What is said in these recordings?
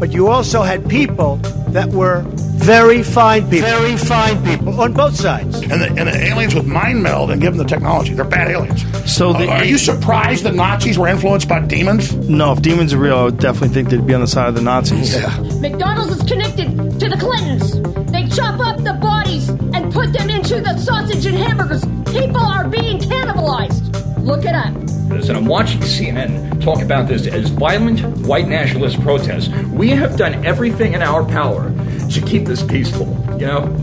but you also had people that were very fine people. Very fine people on both sides. And the, and the aliens with mind meld and give them the technology. They're bad aliens. So the, Uh, are you surprised the Nazis were influenced by demons? No, if demons are real, I would definitely think they'd be on the side of the Nazis. Yeah. McDonald's is connected to the Clintons. They chop up the bodies and put them into the sausage and hamburgers. People are being cannibalized. Look it up. And I'm watching CNN talk about this as violent white nationalist protests. We have done everything in our power to keep this peaceful, you know?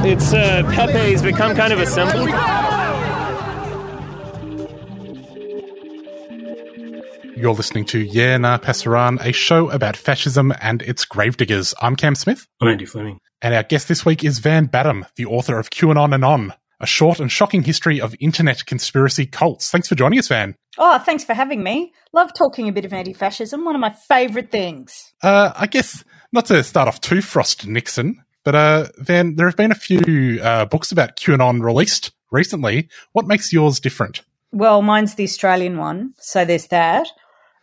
It's uh, Pepe's become kind of a symbol. You're listening to Yeah Nah Pasaran, a show about fascism and its gravediggers. I'm Cam Smith, I'm Andy Fleming. and our guest this week is Van Badham, the author of QAnon and On, a short and shocking history of internet conspiracy cults. Thanks for joining us, Van. Oh, thanks for having me. Love talking a bit of anti fascism, one of my favourite things. Uh, I guess not to start off too Frost Nixon, but uh, Van, there have been a few uh, books about QAnon released recently. What makes yours different? Well, mine's the Australian one, so there's that.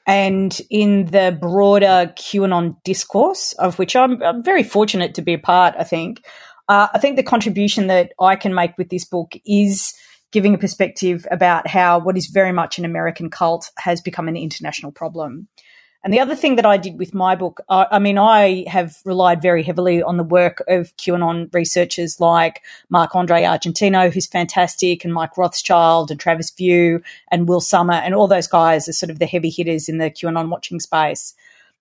And in the broader QAnon discourse, of which I'm, I'm very fortunate to be a part, I think, uh, I think the contribution that I can make with this book is giving a perspective about how what is very much an American cult has become an international problem. And the other thing that I did with my book, uh, I mean, I have relied very heavily on the work of QAnon researchers like Marc-André Argentino, who's fantastic, and Mike Rothschild and Travis View and Will Sommer, and all those guys are sort of the heavy hitters in the QAnon watching space.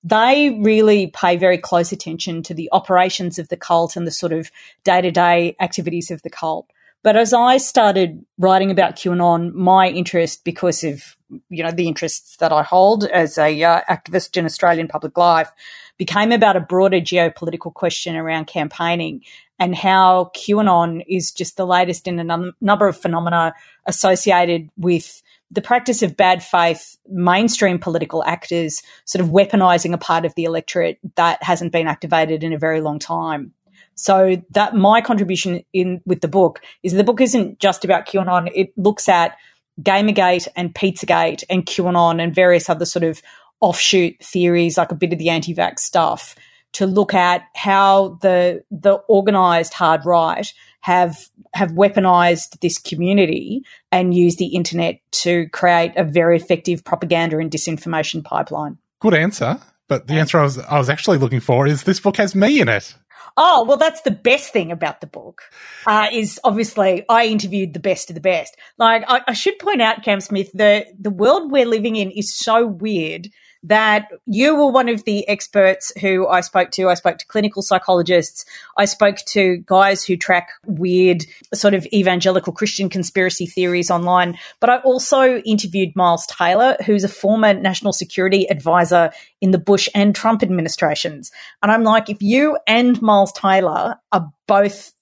They really pay very close attention to the operations of the cult and the sort of day to day activities of the cult. But as I started writing about QAnon, my interest, because of you know the interests that I hold as a uh, activist in Australian public life, became about a broader geopolitical question around campaigning and how QAnon is just the latest in a num- number of phenomena associated with the practice of bad faith mainstream political actors sort of weaponizing a part of the electorate that hasn't been activated in a very long time. So that my contribution in with the book is the book isn't just about QAnon. It looks at Gamergate and Pizzagate and QAnon and various other sort of offshoot theories, like a bit of the anti-vax stuff, to look at how the the organized hard right have have weaponized this community and used the internet to create a very effective propaganda and disinformation pipeline. Good answer, but the answer I was I was actually looking for is this book has me in it. Oh, well, that's the best thing about the book. Uh, is obviously I interviewed the best of the best. Like I, I should point out, Cam Smith, the the world we're living in is so weird that you were one of the experts who I spoke to. I spoke to clinical psychologists. I spoke to guys who track weird sort of evangelical Christian conspiracy theories online. But I also interviewed Miles Taylor, who's a former national security advisor in the Bush and Trump administrations. And I'm like, if you and Miles Taylor are both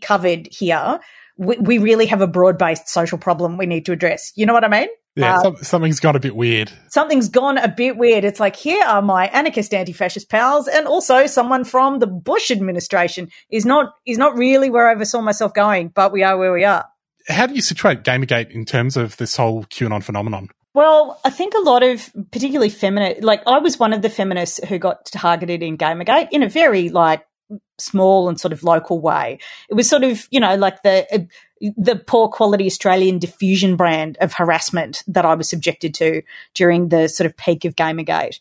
covered here, we, really have a broad based social problem we need to address. You know what I mean? Yeah, Uh, some, something's gone a bit weird. something's gone a bit weird. It's like, here are my anarchist anti-fascist pals, and also someone from the Bush administration is not is not really where I ever saw myself going, but we are where we are. How do you situate Gamergate in terms of this whole QAnon phenomenon? Well, I think a lot of particularly feminist, like I was one of the feminists who got targeted in Gamergate in a very like small and sort of local way. It was sort of, you know, like the the poor quality Australian diffusion brand of harassment that I was subjected to during the sort of peak of Gamergate.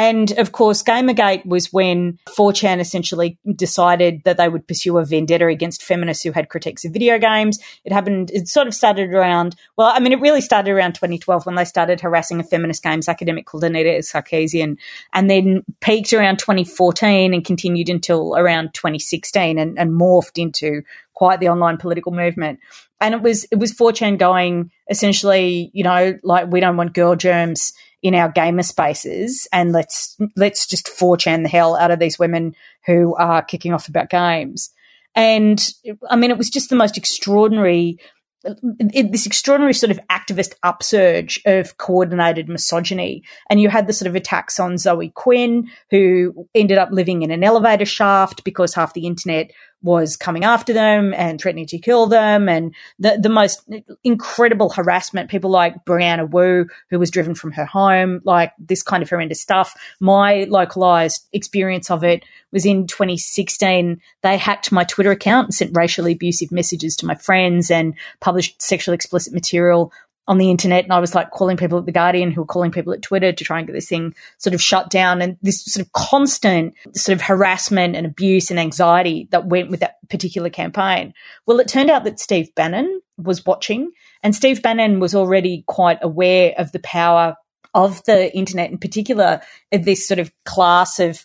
And of course, Gamergate was when 4chan essentially decided that they would pursue a vendetta against feminists who had critiques of video games. It happened, it sort of started around, well, I mean, it really started around 2012 when they started harassing a feminist games academic called Anita Sarkeesian, and then peaked around 2014 and continued until around 2016 and, and morphed into quite the online political movement. And it was, it was 4chan going essentially, you know, like we don't want girl germs in our gamer spaces and let's let's just 4chan the hell out of these women who are kicking off about games. And I mean, it was just the most extraordinary, this extraordinary sort of activist upsurge of coordinated misogyny. And you had the sort of attacks on Zoe Quinn, who ended up living in an elevator shaft because half the internet was coming after them and threatening to kill them and the, the most incredible harassment. People like Brianna Wu, who was driven from her home, like this kind of horrendous stuff. My localized experience of it was in 2016. They hacked my Twitter account and sent racially abusive messages to my friends and published sexually explicit material on the internet and I was like calling people at the Guardian who were calling people at Twitter to try and get this thing sort of shut down and this sort of constant sort of harassment and abuse and anxiety that went with that particular campaign. Well, it turned out that Steve Bannon was watching and Steve Bannon was already quite aware of the power of the internet in particular this sort of class of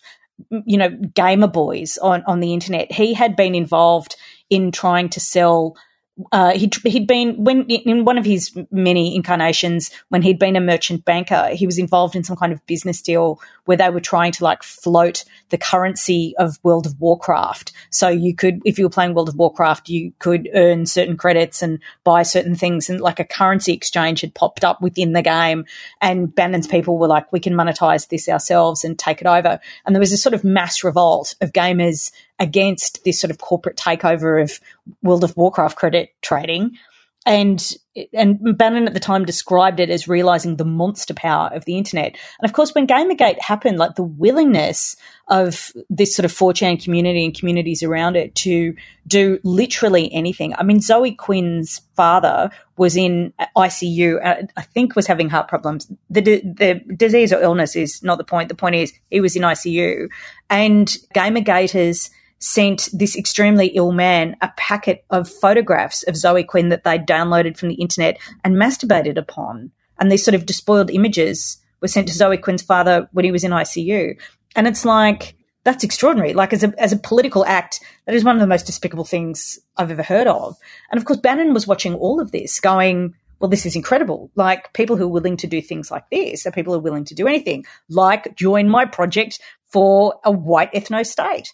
you know gamer boys on on the internet. He had been involved in trying to sell uh, he'd, he'd been when in one of his many incarnations when he'd been a merchant banker he was involved in some kind of business deal where they were trying to like float the currency of world of warcraft. So you could if you were playing world of warcraft you could earn certain credits and buy certain things and like a currency exchange had popped up within the game and bannon's people were like we can monetize this ourselves and take it over. And there was this sort of mass revolt of gamers against this sort of corporate takeover of World of Warcraft credit trading. And and Bannon at the time described it as realizing the monster power of the internet. And of course, when Gamergate happened, like the willingness of this sort of 4chan community and communities around it to do literally anything. I mean, Zoe Quinn's father was in ICU, uh, I think was having heart problems. The, the disease or illness is not the point. The point is he was in ICU and Gamergaters – sent this extremely ill man a packet of photographs of Zoe Quinn that they'd downloaded from the internet and masturbated upon. And these sort of despoiled images were sent to Zoe Quinn's father when he was in ICU. And it's like, that's extraordinary. Like as a, as a political act, that is one of the most despicable things I've ever heard of. And of course, Bannon was watching all of this going, well, this is incredible. Like people who are willing to do things like this are people who are willing to do anything, like join my project for a white ethno state.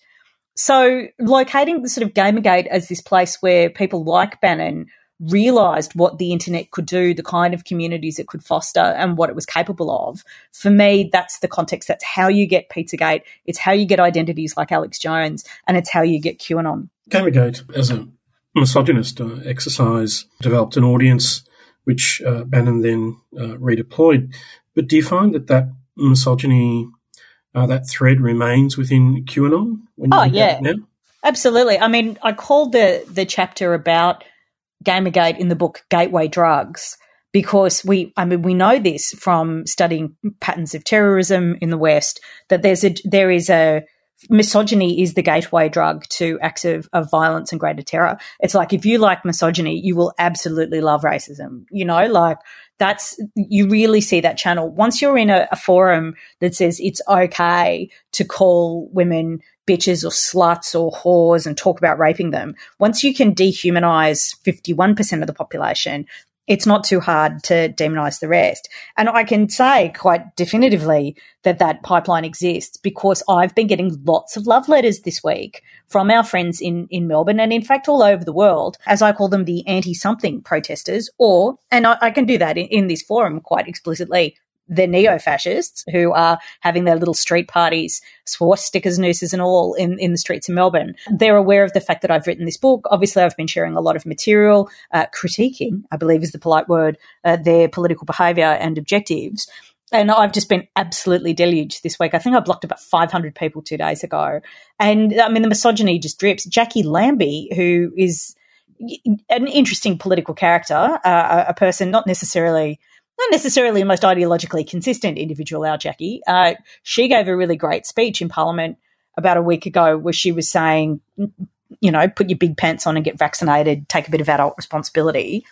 So, locating the sort of Gamergate as this place where people like Bannon realized what the internet could do, the kind of communities it could foster, and what it was capable of. For me, that's the context. That's how you get Pizzagate. It's how you get identities like Alex Jones, and it's how you get QAnon. Gamergate, as a misogynist uh, exercise, developed an audience which uh, Bannon then uh, redeployed. But do you find that that misogyny uh, that thread remains within QAnon? oh yeah, absolutely. I mean, I called the the chapter about Gamergate in the book Gateway Drugs because we, I mean, we know this from studying patterns of terrorism in the West that there's a there is a misogyny is the gateway drug to acts of, of violence and greater terror. It's like if you like misogyny, you will absolutely love racism. You know, like that's you really see that channel. Once you're in a, a, forum that says it's okay to call women bitches or sluts or whores and talk about raping them once you can dehumanize 51% of the population it's not too hard to demonize the rest. And I can say quite definitively that that pipeline exists because I've been getting lots of love letters this week from our friends in, in Melbourne and in fact all over the world, as I call them the anti something protesters, or, and I, I, can do that in, in this forum quite explicitly, the neo fascists who are having their little street parties, swastikas, nooses, and all in, in the streets of Melbourne. They're aware of the fact that I've written this book. Obviously, I've been sharing a lot of material, uh, critiquing, I believe is the polite word, uh, their political behaviour and objectives. And I've just been absolutely deluged this week. I think I blocked about 500 people two days ago. And I mean, the misogyny just drips. Jacqui Lambie, who is an interesting political character, uh, a person not necessarily not necessarily the most ideologically consistent individual, our Jacqui, Uh, she gave a really great speech in Parliament about a week ago where she was saying, you know, put your big pants on and get vaccinated, take a bit of adult responsibility.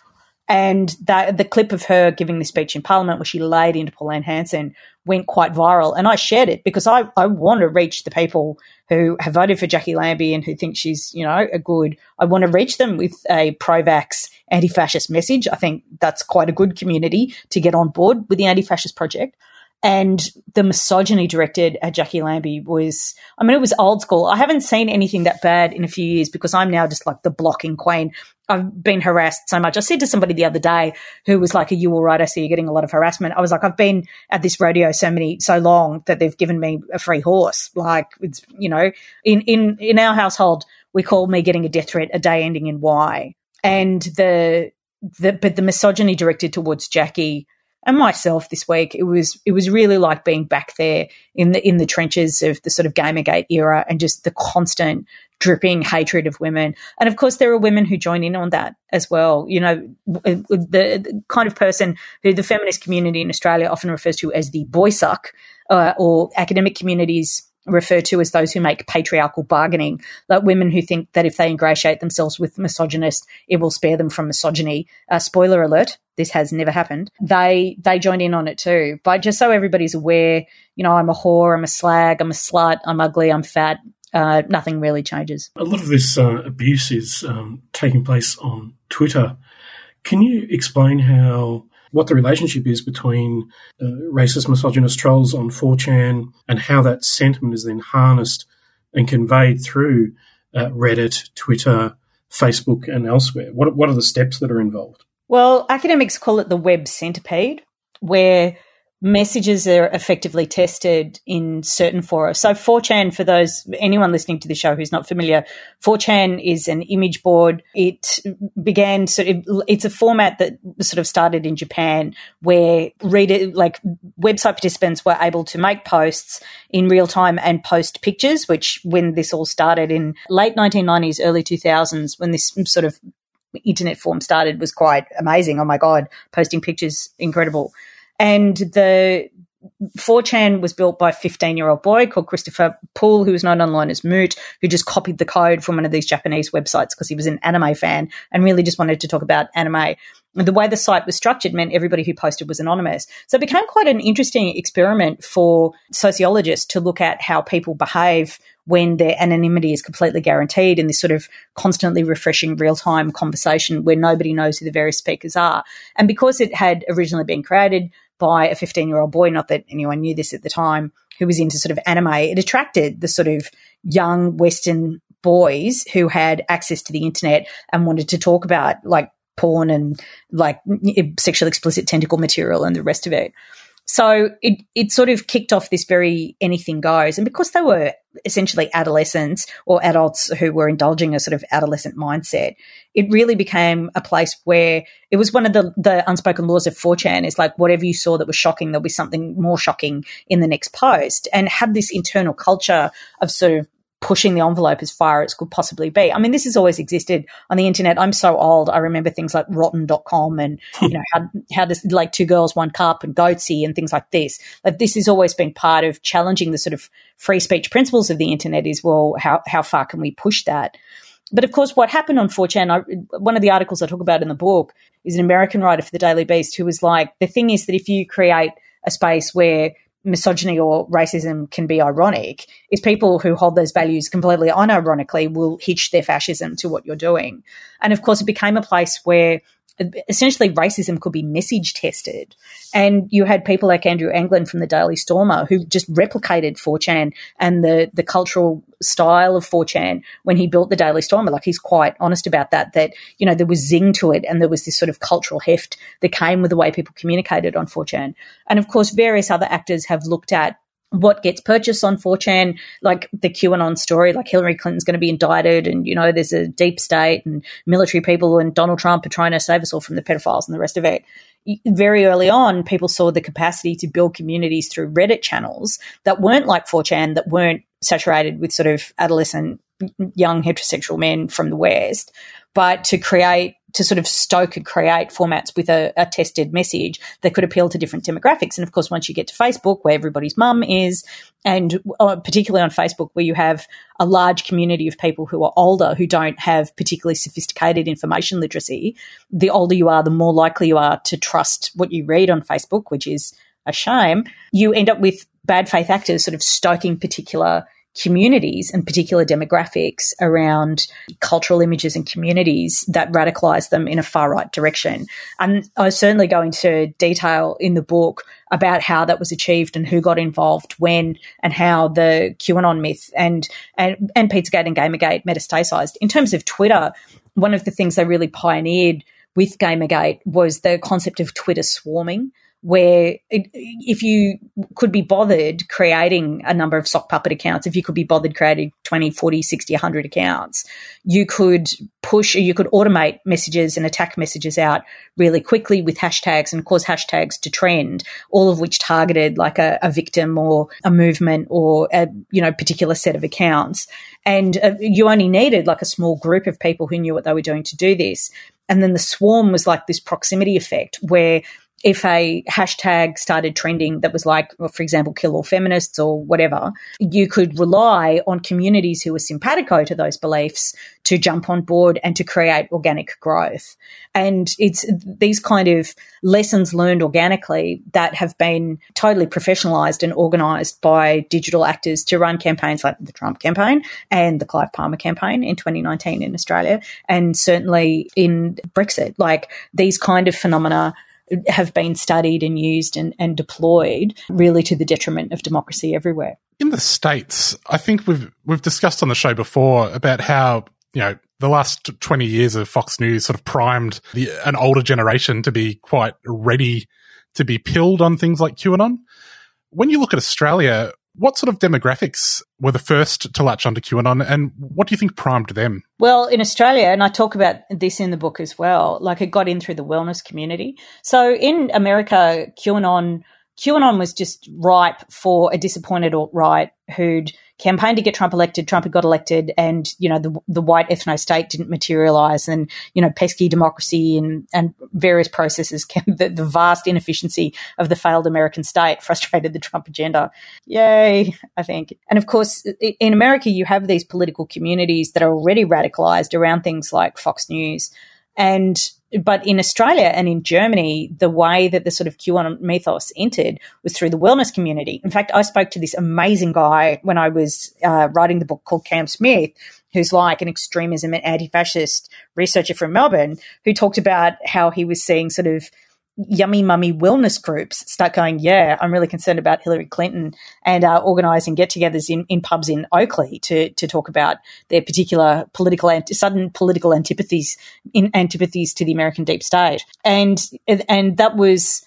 And that, the clip of her giving the speech in Parliament where she laid into Pauline Hanson went quite viral. And I shared it because I, I want to reach the people who have voted for Jacqui Lambie and who think she's, you know, a good. I want to reach them with a pro vax, anti fascist message. I think that's quite a good community to get on board with the anti fascist project. And the misogyny directed at Jacqui Lambie was, I mean, it was old school. I haven't seen anything that bad in a few years because I'm now just like the blocking queen. I've been harassed so much. I said to somebody the other day who was like, Are you all right? I see you're getting a lot of harassment. I was like, I've been at this rodeo so many, so long that they've given me a free horse. Like, it's, you know, in, in, in our household, we call me getting a death threat a day ending in Y. And the, the but the misogyny directed towards Jacqui and myself this week, it was it was really like being back there in the in the trenches of the sort of Gamergate era and just the constant dripping hatred of women. And of course, there are women who join in on that as well. You know, the, the kind of person who the feminist community in Australia often refers to as the boy suck, uh, or academic communities refer to as those who make patriarchal bargaining, like women who think that if they ingratiate themselves with misogynists, it will spare them from misogyny. Uh, spoiler alert: this has never happened. They they joined in on it too. But just so everybody's aware, you know, I'm a whore, I'm a slag, I'm a slut, I'm ugly, I'm fat. Uh, nothing really changes. A lot of this uh, abuse is um, taking place on Twitter. Can you explain how what the relationship is between uh, racist, misogynist trolls on 4chan and how that sentiment is then harnessed and conveyed through uh, Reddit, Twitter, Facebook, and elsewhere? What, what are the steps that are involved? Well, academics call it the web centipede, where messages are effectively tested in certain fora. So 4chan, for those anyone listening to the show who's not familiar, 4chan is an image board. It began sort of it's a format that sort of started in Japan where reader like website participants were able to make posts in real time and post pictures, which when this all started in late 1990s, early 2000s, when this sort of internet form started was quite amazing. Oh my God, posting pictures, incredible. And the 4chan was built by a 15 year old boy called Christopher Poole, who was known online as Moot, who just copied the code from one of these Japanese websites because he was an anime fan and really just wanted to talk about anime. And the way the site was structured meant everybody who posted was anonymous. So it became quite an interesting experiment for sociologists to look at how people behave when their anonymity is completely guaranteed in this sort of constantly refreshing real time conversation where nobody knows who the various speakers are. And because it had originally been created by a 15 year old boy, not that anyone knew this at the time, who was into sort of anime, it attracted the sort of young Western boys who had access to the internet and wanted to talk about like porn and like sexual explicit tentacle material and the rest of it. So it, it sort of kicked off this very anything goes. And because they were essentially adolescents or adults who were indulging a sort of adolescent mindset, it really became a place where it was one of the, the unspoken laws of 4chan is like whatever you saw that was shocking, there'll be something more shocking in the next post and had this internal culture of sort of pushing the envelope as far as could possibly be. I mean, this has always existed on the internet. I'm so old. I remember things like rotten.com and, you know, how, how does like two girls, one cup and goatse and things like this. Like this has always been part of challenging the sort of free speech principles of the internet is, well, how, how far can we push that? But of course, what happened on 4chan, I, one of the articles I talk about in the book is an American writer for the Daily Beast who was like, the thing is that if you create a space where misogyny or racism can be ironic is people who hold those values completely unironically will hitch their fascism to what you're doing. And of course, it became a place where essentially racism could be message tested. And you had people like Andrew Anglin from the Daily Stormer who just replicated 4chan and the, the cultural style of 4chan when he built the Daily Stormer. Like he's quite honest about that, that, you know, there was zing to it and there was this sort of cultural heft that came with the way people communicated on 4chan. And of course, various other actors have looked at what gets purchased on 4chan, like the QAnon story, like Hillary Clinton's going to be indicted, and you know, there's a deep state and military people, and Donald Trump are trying to save us all from the pedophiles and the rest of it. Very early on, people saw the capacity to build communities through Reddit channels that weren't like 4chan, that weren't saturated with sort of adolescent young heterosexual men from the West, but to create to sort of stoke and create formats with a, a, tested message that could appeal to different demographics. And of course, once you get to Facebook, where everybody's mum is, and uh, particularly on Facebook, where you have a large community of people who are older who don't have particularly sophisticated information literacy, the older you are, the more likely you are to trust what you read on Facebook, which is a shame. You end up with bad faith actors sort of stoking particular communities and particular demographics around cultural images and communities that radicalize them in a far right direction. And I was certainly go into detail in the book about how that was achieved and who got involved when and how the QAnon myth and and, and Pizzagate and Gamergate metastasized. In terms of Twitter, one of the things they really pioneered with Gamergate was the concept of Twitter swarming where it, if you could be bothered creating a number of sock puppet accounts, if you could be bothered creating 20, 40, 60, 100 accounts, you could push, you could automate messages and attack messages out really quickly with hashtags and cause hashtags to trend, all of which targeted like a, a victim or a movement or a, you know, particular set of accounts. And uh, you only needed like a small group of people who knew what they were doing to do this. And then the swarm was like this proximity effect where if a hashtag started trending that was like, well, for example, kill all feminists or whatever, you could rely on communities who were simpatico to those beliefs to jump on board and to create organic growth. And it's these kind of lessons learned organically that have been totally professionalized and organized by digital actors to run campaigns like the Trump campaign and the Clive Palmer campaign in 2019 in Australia, and certainly in Brexit. Like these kind of phenomena have been studied and used and, and deployed really to the detriment of democracy everywhere. In the States, I think we've we've discussed on the show before about how, you know, the last 20 years of Fox News sort of primed the, an older generation to be quite ready to be pilled on things like QAnon. When you look at Australia, what sort of demographics were the first to latch onto QAnon, and what do you think primed them? Well, in Australia, and I talk about this in the book as well, like it got in through the wellness community. So in America, QAnon QAnon was just ripe for a disappointed alt right who'd campaigned to get Trump elected. Trump had got elected, and you know the the white ethno state didn't materialize, and you know pesky democracy and and various processes, the, the vast inefficiency of the failed American state frustrated the Trump agenda. Yay, I think. And of course, in America, you have these political communities that are already radicalized around things like Fox News, and but in Australia and in Germany, the way that the sort of QAnon mythos entered was through the wellness community. In fact, I spoke to this amazing guy when I was uh, writing the book called Cam Smith, who's like an extremism and anti-fascist researcher from Melbourne, who talked about how he was seeing sort of yummy mummy wellness groups start going, yeah, I'm really concerned about Hillary Clinton and uh, organising get-togethers in, in pubs in Oakleigh to to talk about their particular political sudden political antipathies in antipathies to the American deep state, and and that was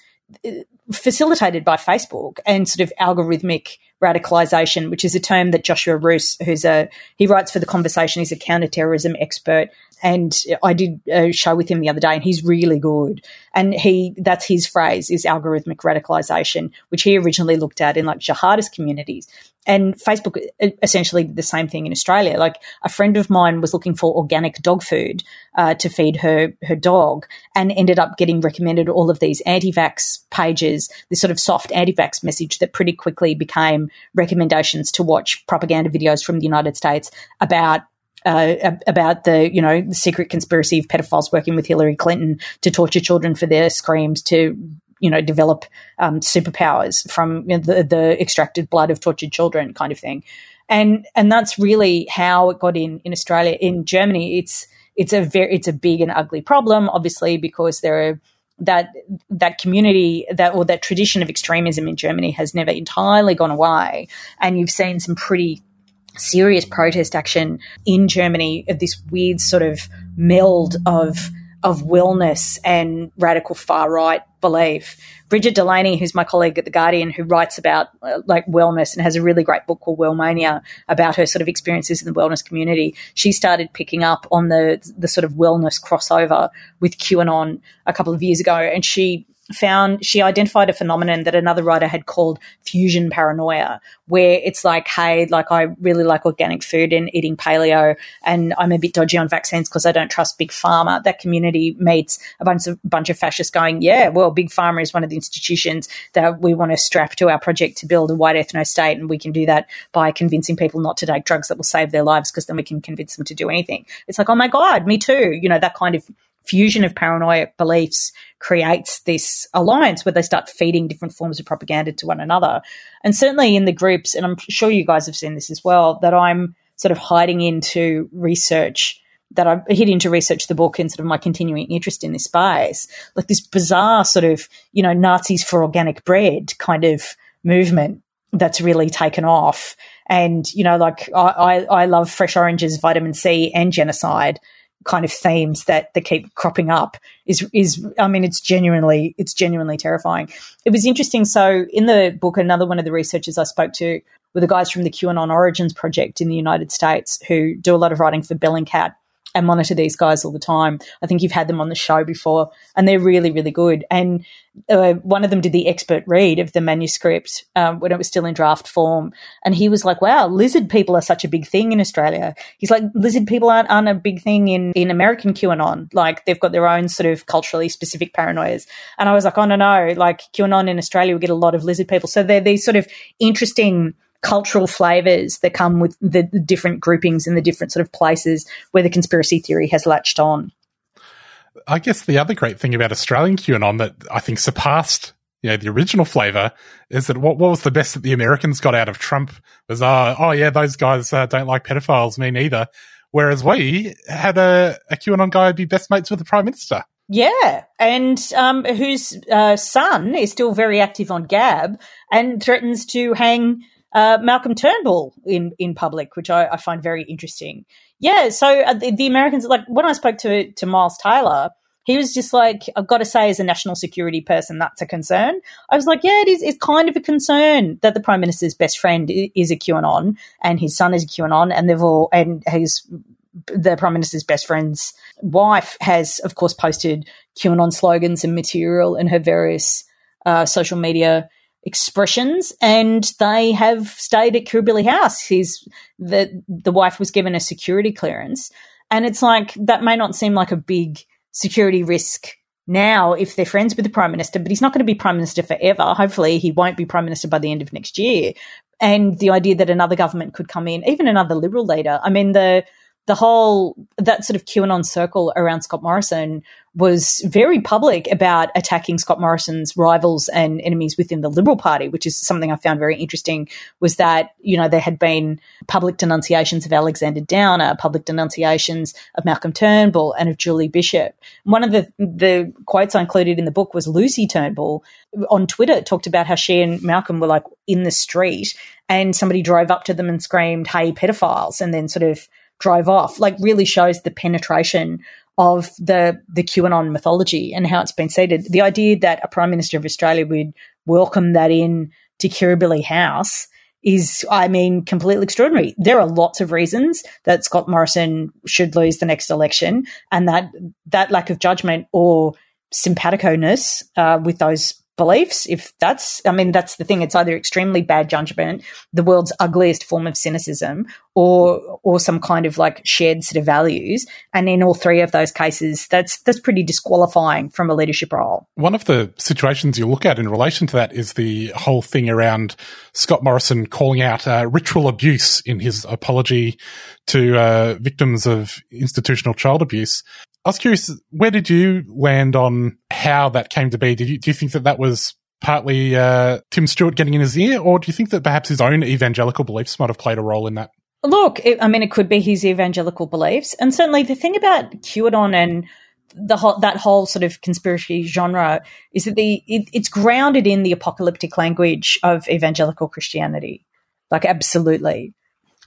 facilitated by Facebook and sort of algorithmic radicalization, which is a term that Joshua Roose, who's a he writes for the Conversation, he's a counterterrorism expert, and I did a show with him the other day, and he's really good. And he that's his phrase is algorithmic radicalization, which he originally looked at in like jihadist communities. And Facebook essentially did the same thing in Australia. Like a friend of mine was looking for organic dog food uh, to feed her her dog, and ended up getting recommended all of these anti-vax pages. This sort of soft anti-vax message that pretty quickly became recommendations to watch propaganda videos from the United States about uh, about the you know the secret conspiracy of pedophiles working with Hillary Clinton to torture children for their screams to you know develop um, superpowers from you know, the, the extracted blood of tortured children kind of thing. And and that's really how it got in in Australia. In Germany it's it's a very it's a big and ugly problem obviously because there are that that community that or that tradition of extremism in Germany has never entirely gone away. And you've seen some pretty serious protest action in Germany of this weird sort of meld of of wellness and radical far right belief. Brigid Delaney, who's my colleague at The Guardian, who writes about uh, like wellness and has a really great book called Wellmania about her sort of experiences in the wellness community. She started picking up on the the sort of wellness crossover with QAnon a couple of years ago, and she found she identified a phenomenon that another writer had called fusion paranoia, where it's like, hey, like I really like organic food and eating paleo, and I'm a bit dodgy on vaccines because I don't trust big pharma. That community meets a bunch of bunch of fascists going, yeah, well, big pharma is one of the institutions that we want to strap to our project to build a white ethno state, and we can do that by convincing people not to take drugs that will save their lives because then we can convince them to do anything. It's like, oh my god, me too. You know that kind of fusion of paranoid beliefs creates this alliance where they start feeding different forms of propaganda to one another. And certainly in the groups, and I'm sure you guys have seen this as well, that I'm sort of hiding into research that I hid into research the book and sort of my continuing interest in this space, like this bizarre sort of, you know, Nazis for organic bread kind of movement that's really taken off. And, you know, like I, I, I love fresh oranges, vitamin C and genocide kind of themes that, that keep cropping up is is I mean it's genuinely it's genuinely terrifying. It was interesting. So in the book, another one of the researchers I spoke to were the guys from the QAnon Origins Project in the United States who do a lot of writing for Bellingcat and monitor these guys all the time. I think you've had them on the show before, and they're really, really good. And uh, one of them did the expert read of the manuscript um, when it was still in draft form, and he was like, "Wow, lizard people are such a big thing in Australia." He's like, "Lizard people aren't, aren't a big thing in in American QAnon. Like they've got their own sort of culturally specific paranoias." And I was like, "Oh no, no! Like QAnon in Australia, we get a lot of lizard people. So they're these sort of interesting." Cultural flavors that come with the, different groupings and the different sort of places where the conspiracy theory has latched on. I guess the other great thing about Australian QAnon that I think surpassed you know, the original flavor is that what, what was the best that the Americans got out of Trump was, uh, oh yeah, those guys uh, don't like pedophiles, me neither. Whereas we had a, a QAnon guy be best mates with the prime minister. Yeah, and um, whose uh, son is still very active on Gab and threatens to hang uh, Malcolm Turnbull in in public, which I, I find very interesting. Yeah, so uh, the, the, Americans, like when I spoke to to Miles Taylor, he was just like, I've got to say, as a national security person, that's a concern. I was like, yeah, it is. It's kind of a concern that the prime minister's best friend is a QAnon and his son is a QAnon, and they've all and his the prime minister's best friend's wife has, of course, posted QAnon slogans and material in her various uh, social media expressions and they have stayed at Kirribilli House. He's the the wife was given a security clearance and it's like that may not seem like a big security risk now if they're friends with the prime minister, but he's not going to be prime minister forever. Hopefully he won't be prime minister by the end of next year. And the idea that another government could come in, even another liberal leader. I mean the the whole that sort of QAnon circle around Scott Morrison was very public about attacking Scott Morrison's rivals and enemies within the Liberal Party, which is something I found very interesting. Was that you know there had been public denunciations of Alexander Downer, public denunciations of Malcolm Turnbull, and of Julie Bishop. One of the the quotes I included in the book was Lucy Turnbull on Twitter talked about how she and Malcolm were like in the street, and somebody drove up to them and screamed, "Hey, pedophiles!" and then sort of drove off, like really shows the penetration of the the QAnon mythology and how it's been seeded. The idea that a Prime Minister of Australia would welcome that in to Kirribilli House is, I mean, completely extraordinary. There are lots of reasons that Scott Morrison should lose the next election, and that that lack of judgment or simpatico-ness uh, with those beliefs if that's i mean that's the thing. It's either extremely bad judgment the world's ugliest form of cynicism or or some kind of like shared set of values. And in all three of those cases that's that's pretty disqualifying from a leadership role. One of the situations you look at in relation to that is the whole thing around scott morrison calling out uh, ritual abuse in his apology to uh, victims of institutional child abuse I was curious, where did you land on how that came to be? Did you, do you think that that was partly uh, Tim Stewart getting in his ear, or do you think that perhaps his own evangelical beliefs might have played a role in that? Look, it, I mean, it could be his evangelical beliefs, and certainly the thing about QAnon and the whole, that whole sort of conspiracy genre is that the it, it's grounded in the apocalyptic language of evangelical Christianity, like absolutely,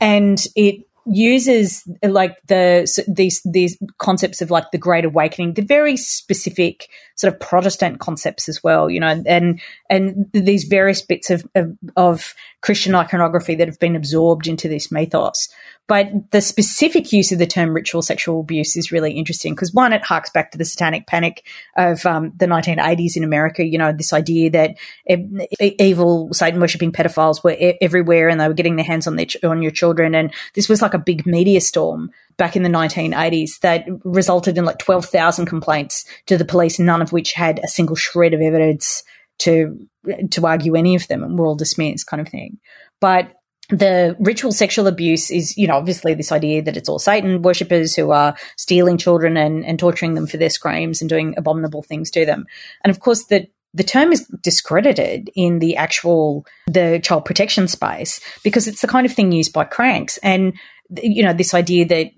and it uses like the these these concepts of like the great awakening. The very specific sort of protestant concepts as well you know and and these various bits of of, of christian iconography that have been absorbed into this mythos but the specific use of the term ritual sexual abuse is really interesting because one, it harks back to the satanic panic of um, the 1980s in America. You know, this idea that evil Satan worshipping pedophiles were e- everywhere and they were getting their hands on their ch- on your children, and this was like a big media storm back in the 1980s that resulted in like 12,000 complaints to the police, none of which had a single shred of evidence to to argue any of them, and we're all dismissed, kind of thing. But the ritual sexual abuse is, you know, obviously this idea that it's all Satan worshippers who are stealing children and, and torturing them for their screams and doing abominable things to them. And of course, the the term is discredited in the actual the child protection space because it's the kind of thing used by cranks and you know this idea that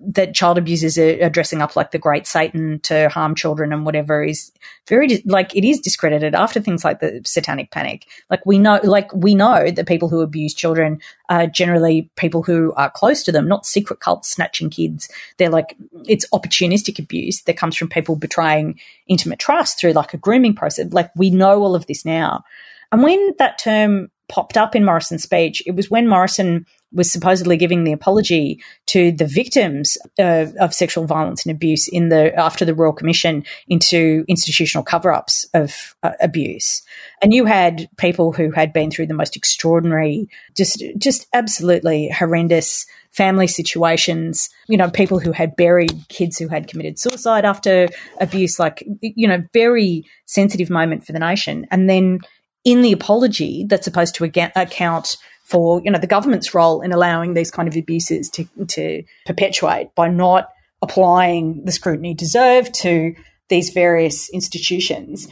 that child abusers are, are, dressing up like the great Satan to harm children and whatever is very like it is discredited after things like the satanic panic. Like we know, like we know that people who abuse children are generally people who are close to them, not secret cults snatching kids. They're like it's opportunistic abuse that comes from people betraying intimate trust through like a grooming process. Like we know all of this now. And when that term popped up in Morrison's speech, it was when Morrison was supposedly giving the apology to the victims uh, of sexual violence and abuse in the after the Royal Commission into institutional cover-ups of uh, abuse. And you had people who had been through the most extraordinary, just just absolutely horrendous family situations. You know, people who had buried kids who had committed suicide after abuse, like you know, very sensitive moment for the nation. And then in the apology that's supposed to account for you know the government's role in allowing these kind of abuses to to perpetuate by not applying the scrutiny deserved to these various institutions.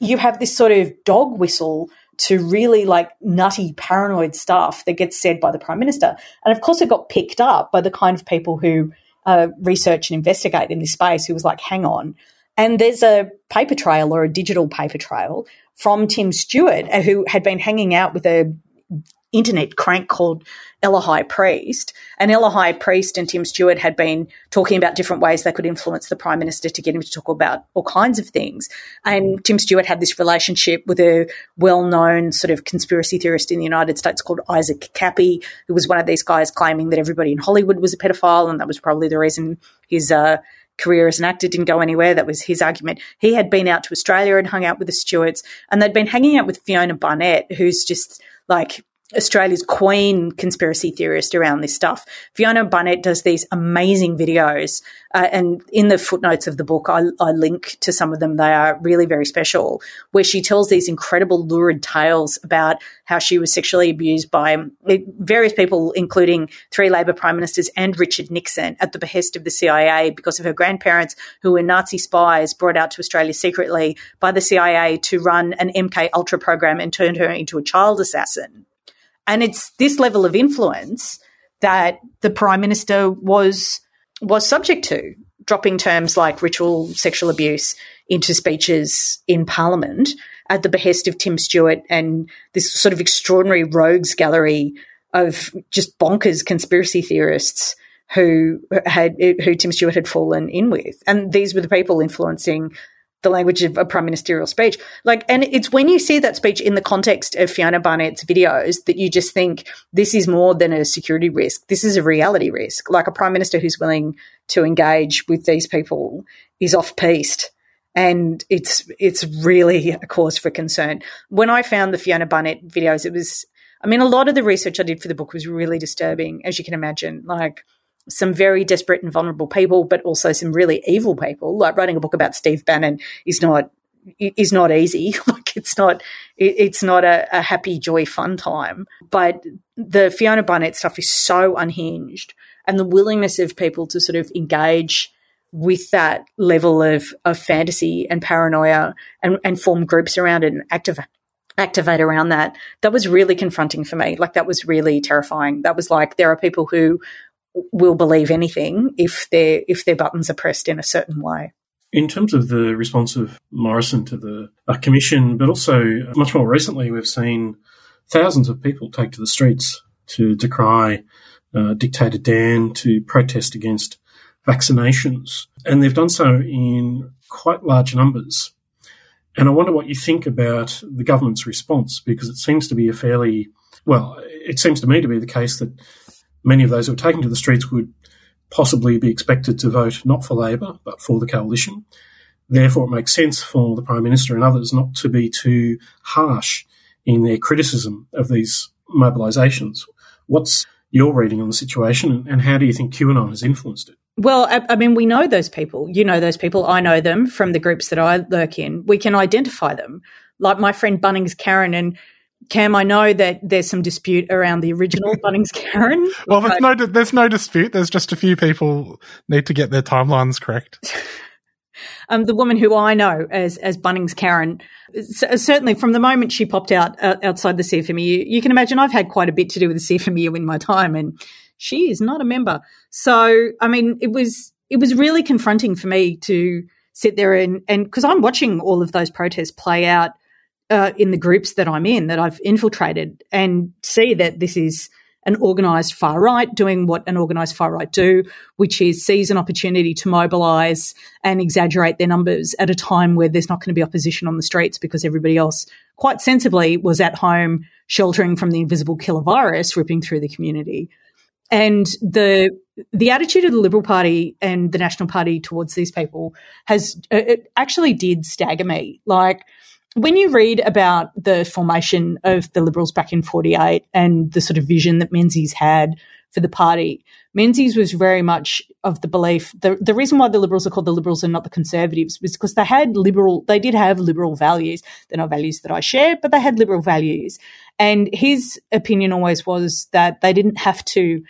You have this sort of dog whistle to really like nutty paranoid stuff that gets said by the prime minister. And of course it got picked up by the kind of people who uh, research and investigate in this space who was like hang on and there's a paper trail or a digital paper trail from Tim Stewart, uh, who had been hanging out with a internet crank called High Priest. And High Priest and Tim Stewart had been talking about different ways they could influence the Prime Minister to get him to talk about all kinds of things. And Tim Stewart had this relationship with a well known sort of conspiracy theorist in the United States called Isaac Kappy, who was one of these guys claiming that everybody in Hollywood was a pedophile. And that was probably the reason his, uh, career as an actor didn't go anywhere. That was his argument. He had been out to Australia and hung out with the Stewarts, and they'd been hanging out with Fiona Barnett, who's just like Australia's queen conspiracy theorist around this stuff. Fiona Barnett does these amazing videos, uh, and in the footnotes of the book, I, I, link to some of them. They are really very special, where she tells these incredible lurid tales about how she was sexually abused by eh, various people, including three Labor prime ministers and Richard Nixon, at the behest of the CIA because of her grandparents, who were Nazi spies brought out to Australia secretly by the CIA to run an MK Ultra program and turned her into a child assassin. And it's this level of influence that the prime minister was was subject to, dropping terms like ritual sexual abuse into speeches in Parliament at the behest of Tim Stewart and this sort of extraordinary rogues gallery of just bonkers conspiracy theorists who had who Tim Stewart had fallen in with, and these were the people influencing the language of a prime ministerial speech. Like, and it's when you see that speech in the context of Fiona Barnett's videos that you just think this is more than a security risk. This is a reality risk. Like a prime minister who's willing to engage with these people is off piste. And it's, it's really a cause for concern. When I found the Fiona Barnett videos, it was, I mean, a lot of the research I did for the book was really disturbing, as you can imagine. Like, some very desperate and vulnerable people, but also some really evil people. Like writing a book about Steve Bannon is not is not easy. like it's not it's not a, a, happy, joy, fun time. But the Fiona Barnett stuff is so unhinged, and the willingness of people to sort of engage with that level of of fantasy and paranoia and, and form groups around it and activate activate around that that was really confronting for me like that was really terrifying that was like there are people who will believe anything if their if their buttons are pressed in a certain way. In terms of the response of Morrison to the uh, commission, but also much more recently, we've seen thousands of people take to the streets to decry uh, Dictator Dan, to protest against vaccinations, and they've done so in quite large numbers. And I wonder what you think about the government's response, because it seems to be a fairly well, it seems to me to be the case that many of those who were taken to the streets would possibly be expected to vote not for Labor, but for the coalition. Therefore, it makes sense for the Prime Minister and others not to be too harsh in their criticism of these mobilisations. What's your reading on the situation, and how do you think QAnon has influenced it? Well, I, I, mean, we know those people. You know those people. I know them from the groups that I lurk in. We can identify them. Like my friend Bunnings Karen, and Cam, I know that there's some dispute around the original Bunnings Karen. well, there's no there's no dispute. There's just a few people need to get their timelines correct. um, the woman who I know as as Bunnings Karen, certainly from the moment she popped out uh, outside the CFMEU, you can imagine I've had quite a bit to do with the CFMEU in my time, and she is not a member. So, I mean, it was it was really confronting for me to sit there and and because I'm watching all of those protests play out uh, in the groups that I'm in that I've infiltrated and see that this is an organised far right doing what an organised far right do, which is seize an opportunity to mobilise and exaggerate their numbers at a time where there's not going to be opposition on the streets because everybody else, quite sensibly, was at home sheltering from the invisible killer virus ripping through the community. And the the attitude of the Liberal Party and the National Party towards these people has it actually did stagger me. Like when you read about the formation of the Liberals back in 48 and the sort of vision that Menzies had for the party, Menzies was very much of the belief the, the reason why the Liberals are called the Liberals and not the Conservatives was because they had liberal, they did have liberal values. They're not values that I share, but they had liberal values. And his opinion always was that they didn't have to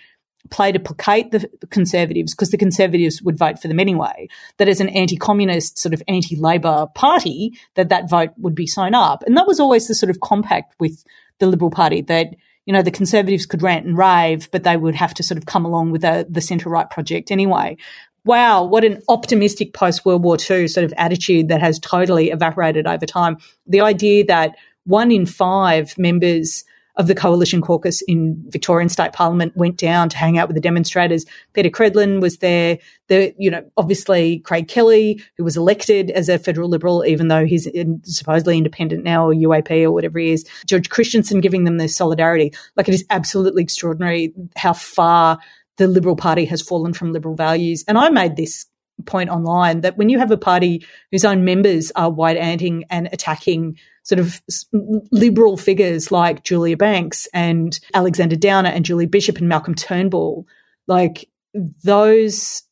play to placate the Conservatives because the Conservatives would vote for them anyway. That as an anti-communist sort of anti-Labor party, that that vote would be sewn up, and that was always the sort of compact with the Liberal Party that you know the Conservatives could rant and rave, but they would have to sort of come along with a, the centre right project anyway. Wow, what an optimistic post World War II sort of attitude that has totally evaporated over time. The idea that one in five members of the coalition caucus in Victorian State Parliament went down to hang out with the demonstrators. Peta Credlin was there. The, you know, obviously Craig Kelly, who was elected as a federal liberal, even though he's in, supposedly independent now or UAP or whatever he is. George Christensen giving them their solidarity. Like it is absolutely extraordinary how far the Liberal Party has fallen from liberal values. And I made this point online that when you have a party whose own members are white anting and attacking sort of liberal figures like Julia Banks and Alexander Downer and Julie Bishop and Malcolm Turnbull, like those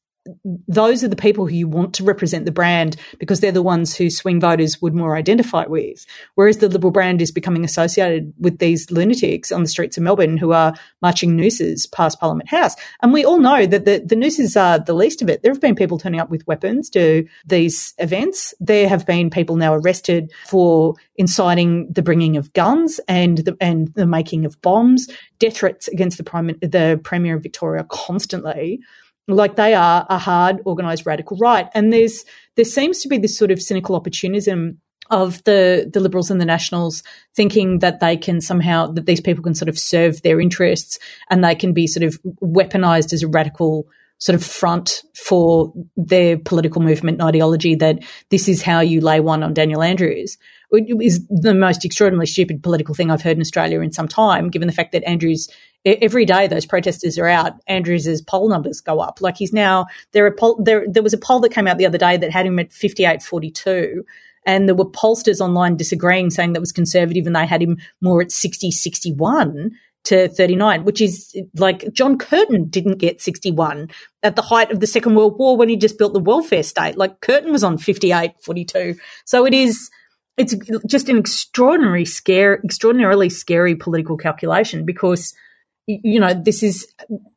those are the people who you want to represent the brand because they're the ones who swing voters would more identify with. Whereas the Liberal brand is becoming associated with these lunatics on the streets of Melbourne who are marching nooses past Parliament House. And we all know that the, the nooses are the least of it. There have been people turning up with weapons to these events. There have been people now arrested for inciting the bringing of guns and the, and the making of bombs, death threats against the, Prime, the Premier of Victoria constantly like they are a hard organized radical right. And there's there seems to be this sort of cynical opportunism of the the liberals and the nationals thinking that they can somehow that these people can sort of serve their interests and they can be sort of weaponized as a radical sort of front for their political movement and ideology that this is how you lay one on Daniel Andrews. Is the most extraordinarily stupid political thing I've heard in Australia in some time, given the fact that Andrews every day those protesters are out, Andrews's poll numbers go up. Like he's now there. Are poll, there there was a poll that came out the other day that had him at fifty eight forty two. And there were pollsters online disagreeing, saying that was conservative, and they had him more at 60, 61 to 39, which is like John Curtin didn't get 61 at the height of the Second World War when he just built the welfare state. Like Curtin was on 58, 42. So it is, it's just an extraordinary scare, extraordinarily scary political calculation because you know, this is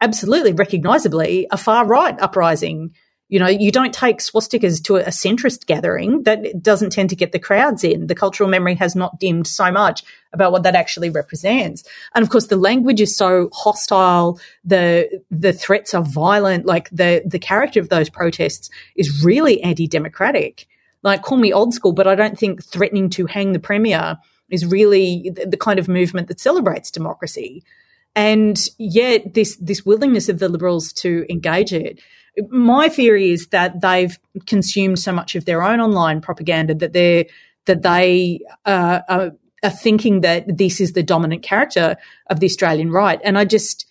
absolutely recognizably a far right uprising. You know, you don't take swastikas to a centrist gathering that doesn't tend to get the crowds in. The cultural memory has not dimmed so much about what that actually represents. And of course, the language is so hostile. The, the threats are violent. Like the, the character of those protests is really anti-democratic. Like call me old school, but I don't think threatening to hang the premier is really the, the kind of movement that celebrates democracy and yet this this willingness of the liberals to engage it. My theory is that they've consumed so much of their own online propaganda that they that they uh, are, are thinking that this is the dominant character of the Australian right, and I just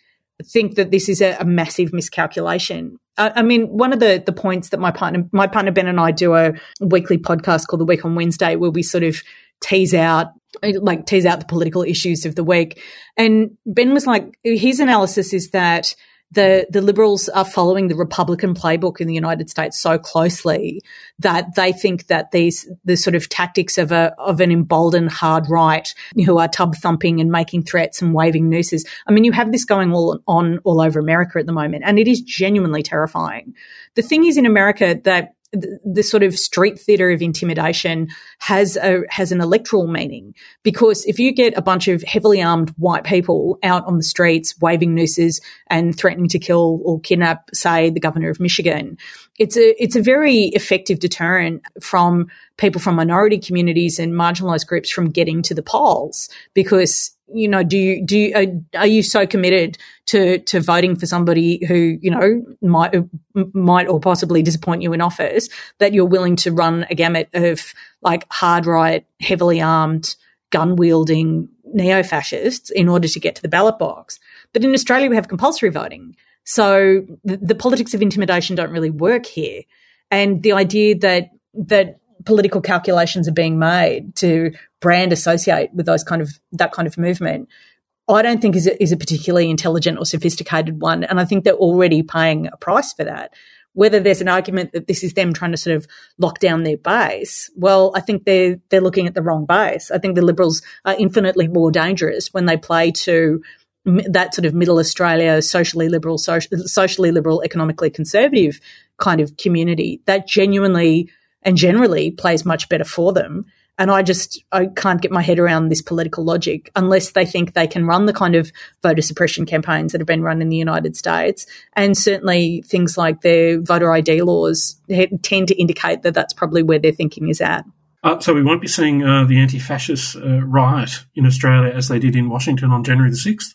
think that this is a, a massive miscalculation. I, I, mean, one of the the points that my partner my partner Ben and I do a weekly podcast called The Week on Wednesday, where we sort of tease out like tease out the political issues of the week. And Ben was like, his analysis is that the the liberals are following the Republican playbook in the United States so closely that they think that these the sort of tactics of a of an emboldened hard right who are tub thumping and making threats and waving nooses. I mean, you have this going all on all over America at the moment, and it is genuinely terrifying. The thing is, in America, that the, the sort of street theatre of intimidation has a has an electoral meaning. Because if you get a bunch of heavily armed white people out on the streets waving nooses and threatening to kill or kidnap, say, the governor of Michigan, it's a it's a very effective deterrent from people from minority communities and marginalized groups from getting to the polls. Because you know, do you do you, are, are, you so committed to to voting for somebody who you know might might or possibly disappoint you in office that you're willing to run a gamut of like hard right, heavily armed, gun wielding neo fascists in order to get to the ballot box? But in Australia, we have compulsory voting, so the, the politics of intimidation don't really work here, and the idea that that political calculations are being made to brand associate with those kind of that kind of movement, I don't think is a, is a particularly intelligent or sophisticated one. And I think they're already paying a price for that. Whether there's an argument that this is them trying to sort of lock down their base, well, I think they're they're looking at the wrong base. I think the Liberals are infinitely more dangerous when they play to that sort of middle Australia, socially liberal, socially liberal, economically conservative kind of community that genuinely and generally plays much better for them. And I just I can't get my head around this political logic unless they think they can run the kind of voter suppression campaigns that have been run in the United States. And certainly things like their voter ID laws tend to indicate that that's probably where their thinking is at. Uh, so we won't be seeing uh, the anti-fascist uh, riot in Australia as they did in Washington on January the sixth.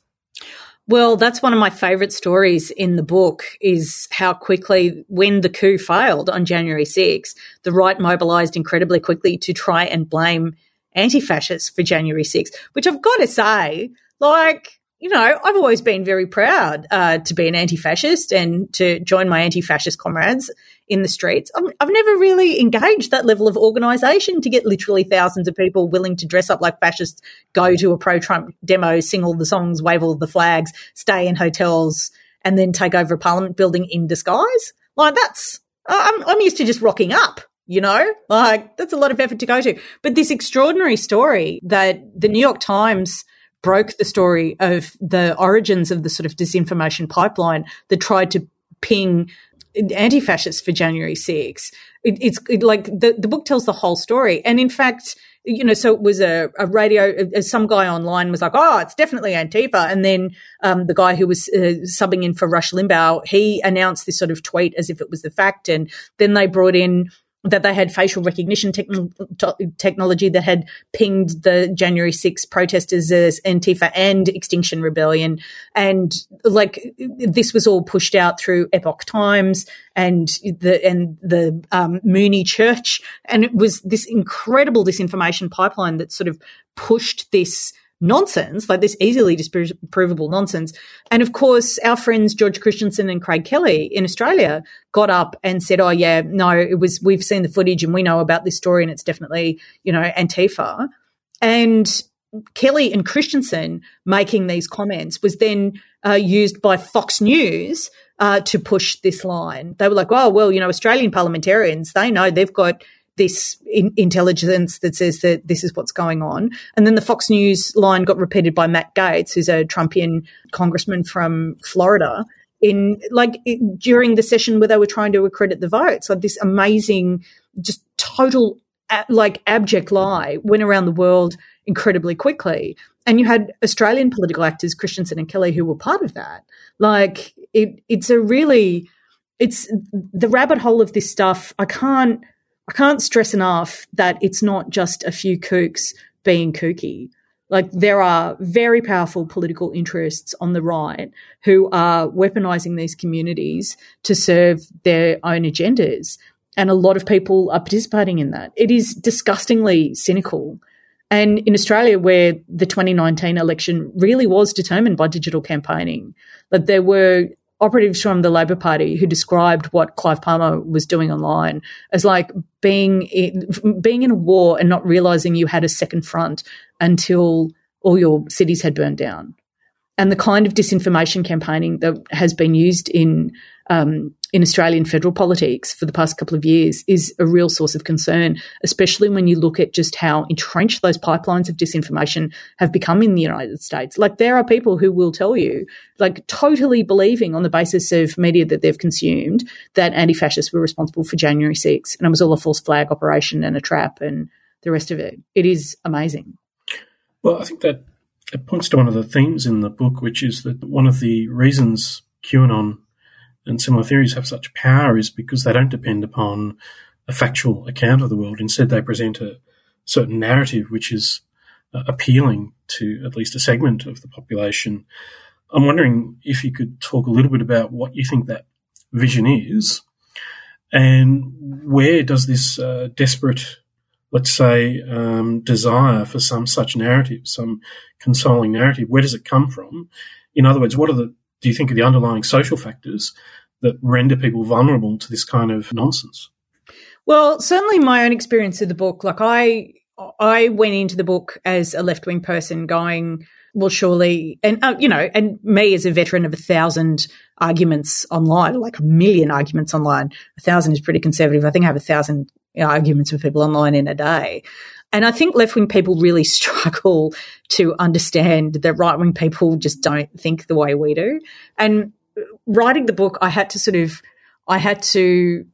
Well, that's one of my favourite stories in the book is how quickly, when the coup failed on January 6, the right mobilised incredibly quickly to try and blame anti-fascists for January 6, which I've got to say, like, you know, I've always been very proud uh, to be an anti-fascist and to join my anti-fascist comrades in the streets. i have never really engaged that level of organisation to get literally thousands of people willing to dress up like fascists, go to a pro-Trump demo, sing all the songs, wave all the flags, stay in hotels, and then take over a parliament building in disguise. Like that's, I'm, I'm used to just rocking up you know like that's a lot of effort to go to but this extraordinary story that the new york times broke the story of the origins of the sort of disinformation pipeline that tried to ping anti-fascists for January 6. It, it's it, like the, the book tells the whole story. And in fact, you know, so it was a, a radio, uh, some guy online was like, oh, it's definitely Antifa. And then um, the guy who was uh, subbing in for Rush Limbaugh, he announced this sort of tweet as if it was the fact. And then they brought in that they had facial recognition te- technology that had pinged the January 6 protesters as Antifa and Extinction Rebellion. And like this was all pushed out through Epoch Times and the, and the um, Moonie Church. And it was this incredible disinformation pipeline that sort of pushed this nonsense, like this easily disprovable nonsense. And of course, our friends George Christensen and Craig Kelly in Australia got up and said, "Oh yeah, no, it was we've seen the footage and we know about this story and it's definitely you know Antifa." And Kelly and Christensen making these comments was then uh, used by Fox News uh, to push this line. They were like, "Oh well, you know, Australian parliamentarians they know they've got." This in- intelligence that says that this is what's going on. And then the Fox News line got repeated by Matt Gaetz, who's a Trumpian congressman from Florida, in like during the session where they were trying to accredit the votes. Like this amazing, just total like abject lie went around the world incredibly quickly. And you had Australian political actors, Christensen and Kelly, who were part of that. Like it, it's a really, it's the rabbit hole of this stuff. I can't I can't stress enough that it's not just a few kooks being kooky. Like there are very powerful political interests on the right who are weaponizing these communities to serve their own agendas. And a lot of people are participating in that. It is disgustingly cynical. And in Australia, where the 2019 election really was determined by digital campaigning, that there were operatives from the Labor Party who described what Clive Palmer was doing online as like being in, being in a war and not realizing you had a second front until all your cities had burned down. And the kind of disinformation campaigning that has been used in um, in Australian federal politics for the past couple of years is a real source of concern, especially when you look at just how entrenched those pipelines of disinformation have become in the United States. Like, there are people who will tell you, like, totally believing on the basis of media that they've consumed that anti fascists were responsible for January 6 and it was all a false flag operation and a trap and the rest of it. It is amazing. Well, I think that it points to one of the themes in the book, which is that one of the reasons QAnon and similar theories have such power is because they don't depend upon a factual account of the world. Instead, they present a certain narrative which is uh, appealing to at least a segment of the population. I'm wondering if you could talk a little bit about what you think that vision is and where does this uh, desperate, let's say, um, desire for some such narrative, some consoling narrative, where does it come from? In other words, what are the do you think are the underlying social factors that render people vulnerable to this kind of nonsense? Well, certainly my own experience of the book, like I, I went into the book as a left wing person going, well, surely, and uh, you know, and me as a veteran of a thousand arguments online, like a million arguments online, a thousand is pretty conservative. I think I have a thousand arguments with people online in a day. And I think left wing people really struggle to understand that right wing people just don't think the way we do. And writing the book, I had to sort of, I had to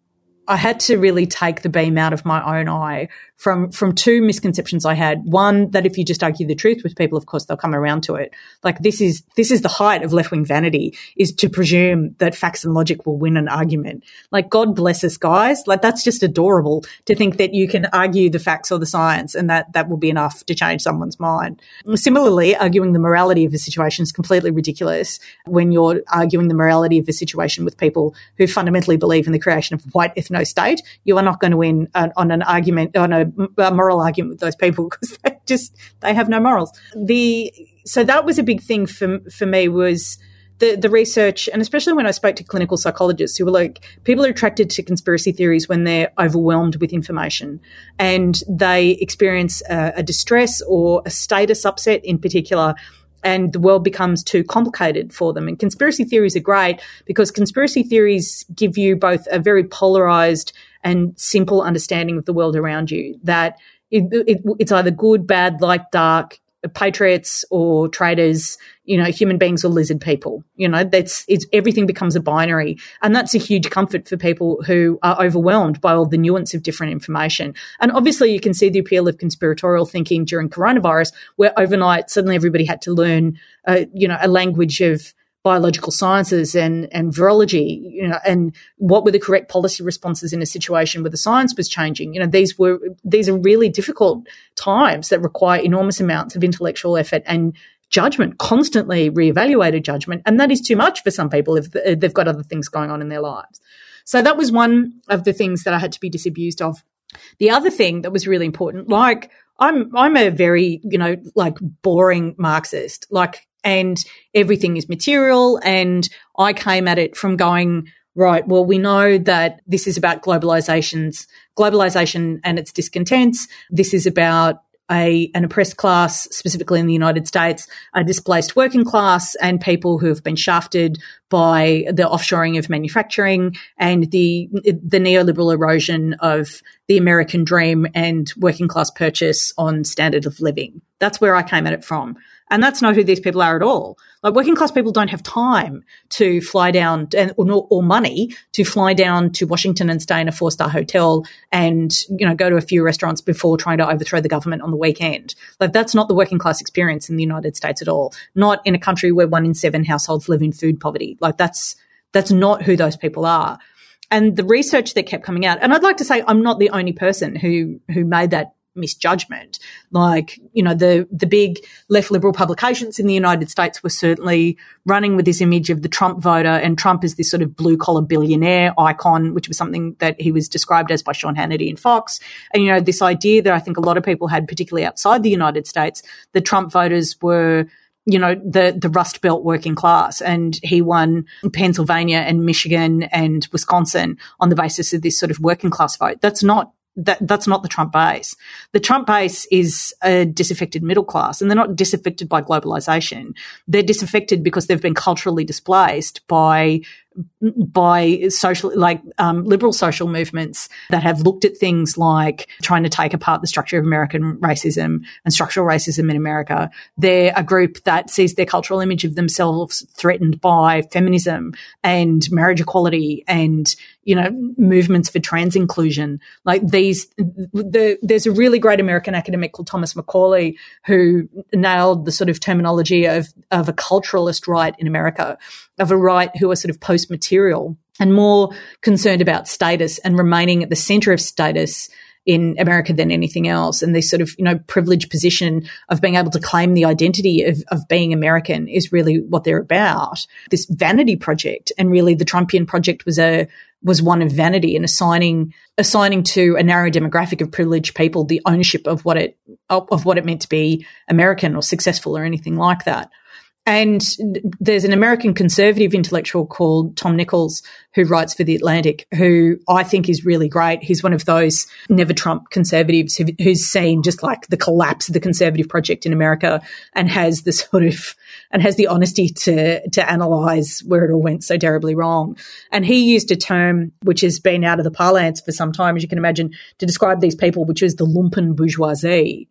I had to really take the beam out of my own eye from from two misconceptions I had. One that if you just argue the truth with people, of course they'll come around to it. Like this is this is the height of left wing vanity is to presume that facts and logic will win an argument. Like God bless us, guys. Like that's just adorable to think that you can argue the facts or the science and that that will be enough to change someone's mind. Similarly, arguing the morality of a situation is completely ridiculous when you're arguing the morality of a situation with people who fundamentally believe in the creation of white ethno state. You are not going to win on an argument on a a moral argument with those people because they just they have no morals. The so that was a big thing for for me was the the research and especially when I spoke to clinical psychologists who were like people are attracted to conspiracy theories when they're overwhelmed with information and they experience a, a distress or a status upset in particular and the world becomes too complicated for them. And conspiracy theories are great because conspiracy theories give you both a very polarized and simple understanding of the world around you that it, it, it's either good, bad, light, dark, patriots or traitors, you know, human beings or lizard people. You know, that's it's everything becomes a binary, and that's a huge comfort for people who are overwhelmed by all the nuance of different information. And obviously, you can see the appeal of conspiratorial thinking during coronavirus, where overnight suddenly everybody had to learn, uh, you know, a language of biological sciences and, and virology, you know, and what were the correct policy responses in a situation where the science was changing. You know, these were these are really difficult times that require enormous amounts of intellectual effort and judgment, constantly reevaluated judgment, and that is too much for some people if they've got other things going on in their lives. So that was one of the things that I had to be disabused of. The other thing that was really important, like I'm I'm a very, you know, like boring Marxist. Like and everything is material. And I came at it from going, right, well, we know that this is about globalizations, globalization and its discontents. This is about a, an oppressed class, specifically in the United States, a displaced working class, and people who have been shafted by the offshoring of manufacturing and the the neoliberal erosion of the American dream and working class purchase on standard of living. That's where I came at it from. And that's not who these people are at all. Like working class people don't have time to fly down and, or, or money to fly down to Washington and stay in a four star hotel and, you know, go to a few restaurants before trying to overthrow the government on the weekend. Like that's not the working class experience in the United States at all. Not in a country where one in seven households live in food poverty. Like that's, that's not who those people are. And the research that kept coming out, and I'd like to say I'm not the only person who, who made that misjudgment. Like, you know, the, the big left liberal publications in the United States were certainly running with this image of the Trump voter and Trump as this sort of blue collar billionaire icon, which was something that he was described as by Sean Hannity and Fox. And, you know, this idea that I think a lot of people had, particularly outside the United States, that Trump voters were you know, the, the Rust Belt working class. And he won Pennsylvania and Michigan and Wisconsin on the basis of this sort of working class vote. That's not that that's not the Trump base. The Trump base is a disaffected middle class, and they're not disaffected by globalization. They're disaffected because they've been culturally displaced by by social, like um, liberal social movements that have looked at things like trying to take apart the structure of American racism and structural racism in America. They're a group that sees their cultural image of themselves threatened by feminism and marriage equality and you know, movements for trans inclusion. Like these, the, there's a really great American academic called Thomas Macaulay who nailed the sort of terminology of, of a culturalist right in America, of a right who are sort of post material and more concerned about status and remaining at the center of status in America than anything else. And this sort of, you know, privileged position of being able to claim the identity of, of being American is really what they're about. This vanity project and really the Trumpian project was a, was one of vanity and assigning assigning to a narrow demographic of privileged people the ownership of what it of what it meant to be American or successful or anything like that. And there's an American conservative intellectual called Tom Nichols who writes for The Atlantic, who I think is really great. He's one of those never Trump conservatives who, who's seen just like the collapse of the conservative project in America and has the sort of, and has the honesty to, to analyze where it all went so terribly wrong. And he used a term which has been out of the parlance for some time, as you can imagine, to describe these people, which is the lumpen bourgeoisie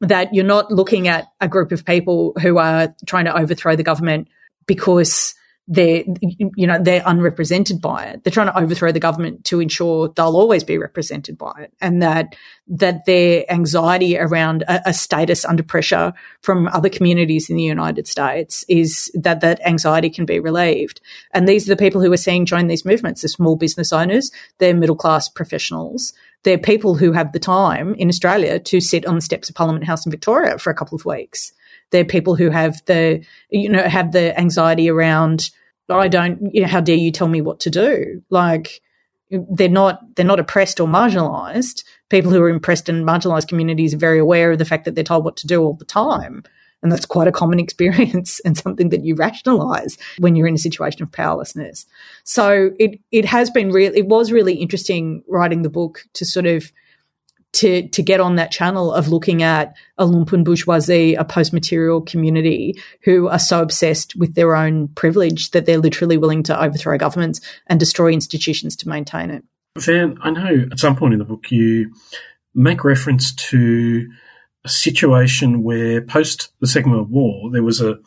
that you're not looking at a group of people who are trying to overthrow the government because they're you know they're unrepresented by it. They're trying to overthrow the government to ensure they'll always be represented by it and that that their anxiety around a, a, status under pressure from other communities in the United States is that that anxiety can be relieved. And these are the people who are seeing join these movements the small business owners they're middle class professionals they're people who have the time in Australia to sit on the steps of Parliament House in Victoria for a couple of weeks. They're people who have the, you know, have the anxiety around, I don't, you know, how dare you tell me what to do? Like, they're not, they're not oppressed or marginalized. People who are oppressed and marginalized communities are very aware of the fact that they're told what to do all the time. And that's quite a common experience and something that you rationalize when you're in a situation of powerlessness. So it, it has been real, it was really interesting writing the book to sort of, to, to get on that channel of looking at a lumpen bourgeoisie, a post-material community who are so obsessed with their own privilege that they're literally willing to overthrow governments and destroy institutions to maintain it. Van, I know at some point in the book you make reference to situation where post the Second World War, there was a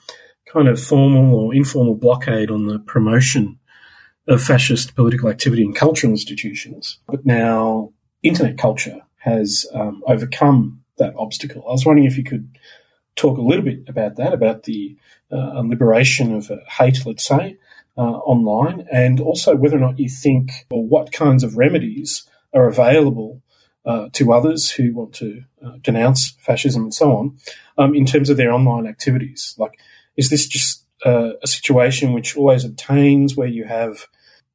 kind of formal or informal blockade on the promotion of fascist political activity in cultural institutions. But now internet culture has um, overcome that obstacle. I was wondering if you could talk a little bit about that, about the uh, liberation of uh, hate, let's say, uh, online, and also whether or not you think or what kinds of remedies are available uh, to others who want to uh, denounce fascism and so on um, in terms of their online activities. Like, is this just uh, a situation which always obtains where you have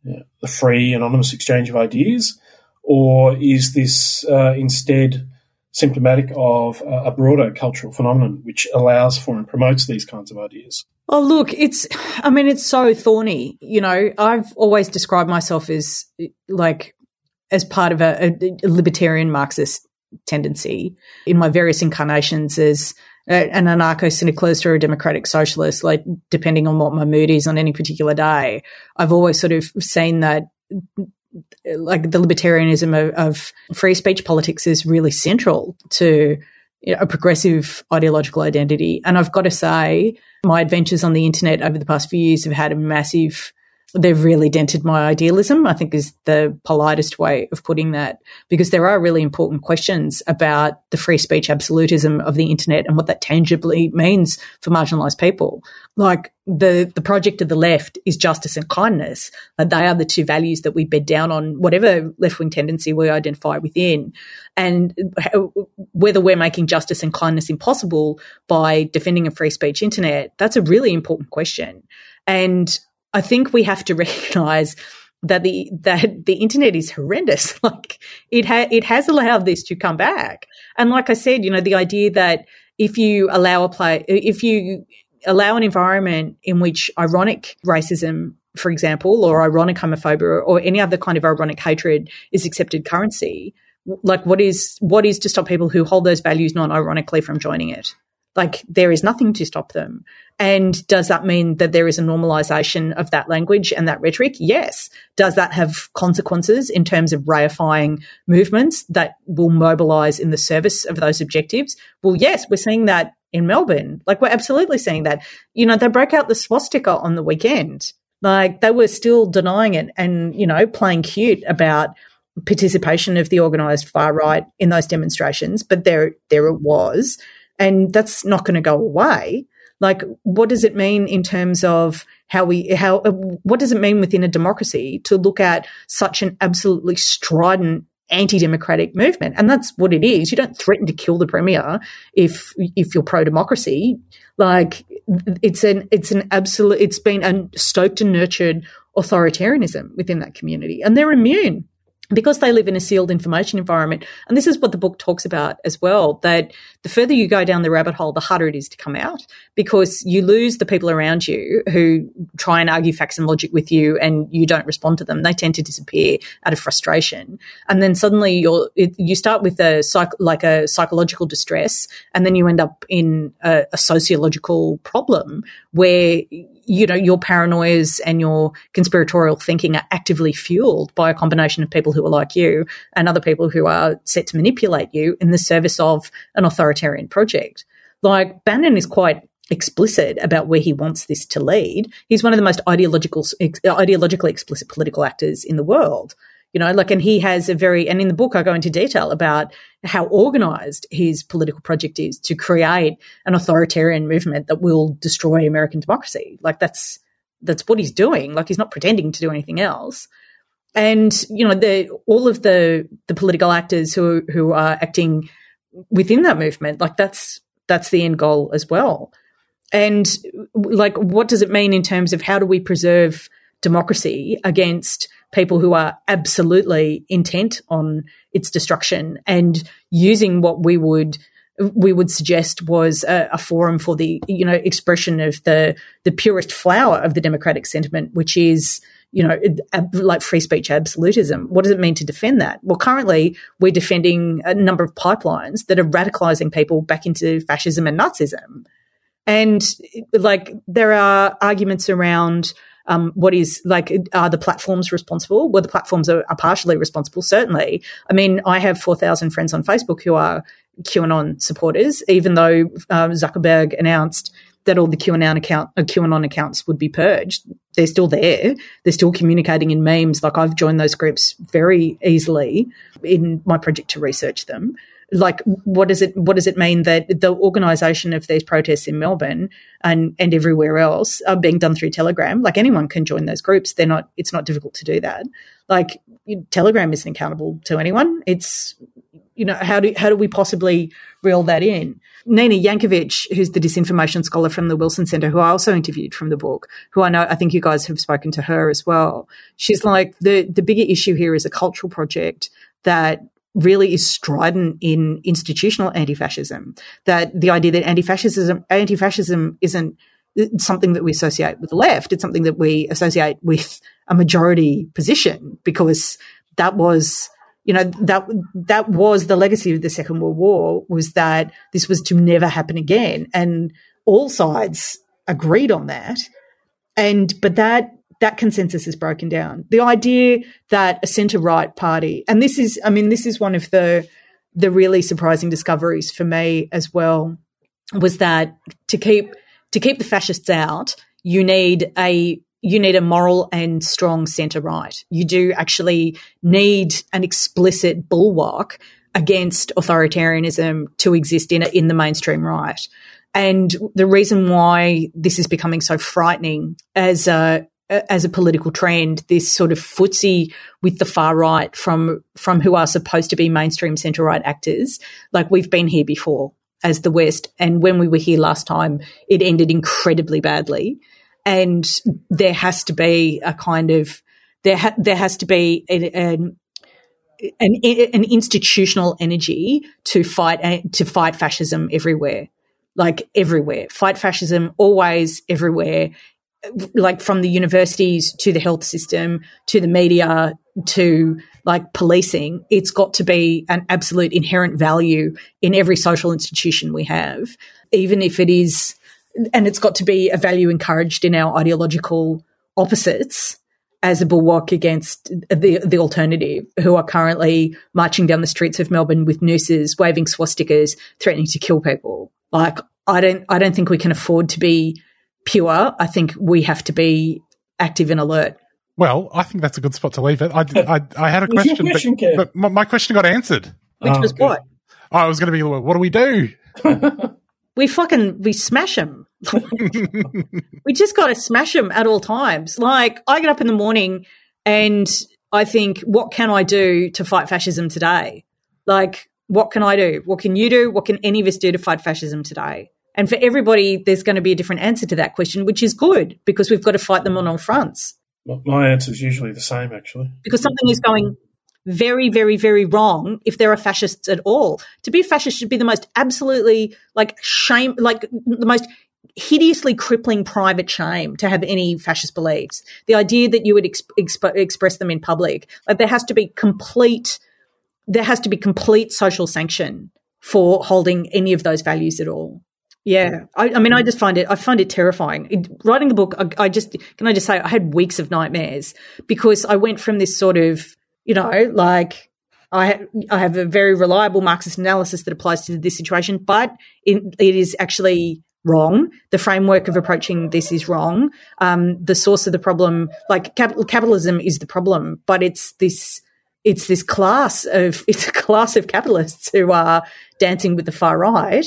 you know, the free, anonymous exchange of ideas? Or is this uh, instead symptomatic of a broader cultural phenomenon which allows for and promotes these kinds of ideas? Oh, look, it's, I mean, it's so thorny. You know, I've always described myself as like as part of a, a libertarian Marxist tendency in my various incarnations as an anarcho syndicalist or a democratic socialist, like depending on what my mood is on any particular day. I've always sort of seen that like the libertarianism of, of free speech politics is really central to you know, a progressive ideological identity. And I've got to say, my adventures on the internet over the past few years have had a massive they've really dented my idealism, I think is the politest way of putting that, because there are really important questions about the free speech absolutism of the internet and what that tangibly means for marginalized people. Like the, the project of the left is justice and kindness. Like they are the two values that we bed down on whatever left wing tendency we identify within. And uh, whether we're making justice and kindness impossible by defending a free speech internet, that's a really important question. And I think we have to recognize that the that the internet is horrendous. Like it ha- it has allowed this to come back. And like I said, you know, the idea that if you allow a play, if you allow an environment in which ironic racism, for example, or ironic homophobia, or any other kind of ironic hatred is accepted currency, like what is what is to stop people who hold those values non-ironically from joining it? Like there is nothing to stop them. And does that mean that there is a normalization of that language and that rhetoric? Yes. Does that have consequences in terms of reifying movements that will mobilize in the service of those objectives? Well, yes, we're seeing that in Melbourne. Like we're absolutely seeing that. You know, they broke out the swastika on the weekend. Like they were still denying it and, you know, playing cute about participation of the organized far right in those demonstrations, but there there it was. And that's not going to go away. Like, what does it mean in terms of how we, how, uh, what does it mean within a democracy to look at such an absolutely strident anti-democratic movement? And that's what it is. You don't threaten to kill the premier if if you're pro-democracy. Like it's an it's an absolute it's been a stoked and nurtured authoritarianism within that community. And they're immune because they live in a sealed information environment, and this is what the book talks about as well, that the further you go down the rabbit hole, the harder it is to come out because you lose the people around you who try and argue facts and logic with you and you don't respond to them. They tend to disappear out of frustration. And then suddenly you're, it, you start with a psych, like a psychological distress and then you end up in a, a sociological problem where you know, your paranoias and your conspiratorial thinking are actively fueled by a combination of people who are like you and other people who are set to manipulate you in the service of an authoritarian project. Like Bannon is quite explicit about where he wants this to lead. He's one of the most ideological, ideologically explicit political actors in the world you know, like, and he has a very, and in the book, I go into detail about how organized his political project is to create an authoritarian movement that will destroy American democracy. Like, that's, that's what he's doing. Like, he's not pretending to do anything else. And, you know, the, all of the, the political actors who, who are acting within that movement, like, that's, that's the end goal as well. And, like, what does it mean in terms of how do we preserve democracy against people who are absolutely intent on its destruction and using what we would we would suggest was a, a, forum for the you know expression of the the purest flower of the democratic sentiment, which is you know like free speech absolutism. What does it mean to defend that? Well, currently we're defending a number of pipelines that are radicalizing people back into fascism and Nazism, and like there are arguments around um, what is like, are the platforms responsible? Well, the platforms are, are partially responsible, certainly. I mean, I have 4,000 friends on Facebook who are QAnon supporters, even though um, Zuckerberg announced that all the QAnon account uh, QAnon accounts would be purged. They're still there. They're still communicating in memes. Like I've joined those groups very easily in my project to research them like what does it what does it mean that the organisation of these protests in Melbourne and and everywhere else are being done through Telegram? Like anyone can join those groups. They're not. It's not difficult to do that. Like Telegram isn't accountable to anyone. It's you know how do how do we possibly reel that in? Nina Jankowicz, who's the disinformation scholar from the Wilson Center, who I also interviewed from the book, who I know I think you guys have spoken to her as well. She's like the the bigger issue here is a cultural project that really is strident in institutional anti-fascism. That the idea that anti-fascism, anti-fascism isn't something that we associate with the left. It's something that we associate with a majority position because that was, you know, that, that was the legacy of the Second World War was that this was to never happen again. And all sides agreed on that. And, but that that consensus is broken down. The idea that a centre right party, and this is, I mean, this is one of the the really surprising discoveries for me as well, was that to keep to keep the fascists out, you need a you need a moral and strong centre right. You do actually need an explicit bulwark against authoritarianism to exist in in the mainstream right. And the reason why this is becoming so frightening as a as a political trend, this sort of footsie with the far right from from who are supposed to be mainstream centre right actors. Like we've been here before as the West, and when we were here last time, it ended incredibly badly. And there has to be a kind of there ha- there has to be an, an, an institutional energy to fight eh, to fight fascism everywhere, like everywhere. Fight fascism always everywhere like from the universities to the health system to the media to like policing, it's got to be an absolute inherent value in every social institution we have, even if it is, and it's got to be a value encouraged in our ideological opposites as a bulwark against the the alternative, who are currently marching down the streets of Melbourne with nooses, waving swastikas, threatening to kill people. Like I don't I don't think we can afford to be pure. I think we have to be active and alert. Well, I think that's a good spot to leave it. I, I, I had a question, question, but, but my, my question got answered. Which Oh, was good. what? Oh, I was going to be, what do we do? We fucking we smash them. we just got to smash them at all times. Like I get up in the morning and I think, what can I do to fight fascism today? Like, what can I do? What can you do? What can any of us do to fight fascism today? And for everybody, there's going to be a different answer to that question, which is good because we've got to fight them on all fronts. My- answer is usually the same, actually. because something is going very, very, very wrong if there are fascists at all. To be a fascist should be the most absolutely like shame, like the most hideously crippling private shame to have any fascist beliefs. The idea that you would exp- exp- express them in public, like there has to be complete, there has to be complete social sanction for holding any of those values at all. Yeah, I, I mean, I just find it. I find it terrifying. It, writing the book, I, I just can I just say I had weeks of nightmares because I went from this sort of, you know, like I I have a very reliable Marxist analysis that applies to this situation, but it, it is actually wrong. The framework of approaching this is wrong. Um, the source of the problem, like capital, capitalism, is the problem, but it's this it's this class of it's a class of capitalists who are dancing with the far right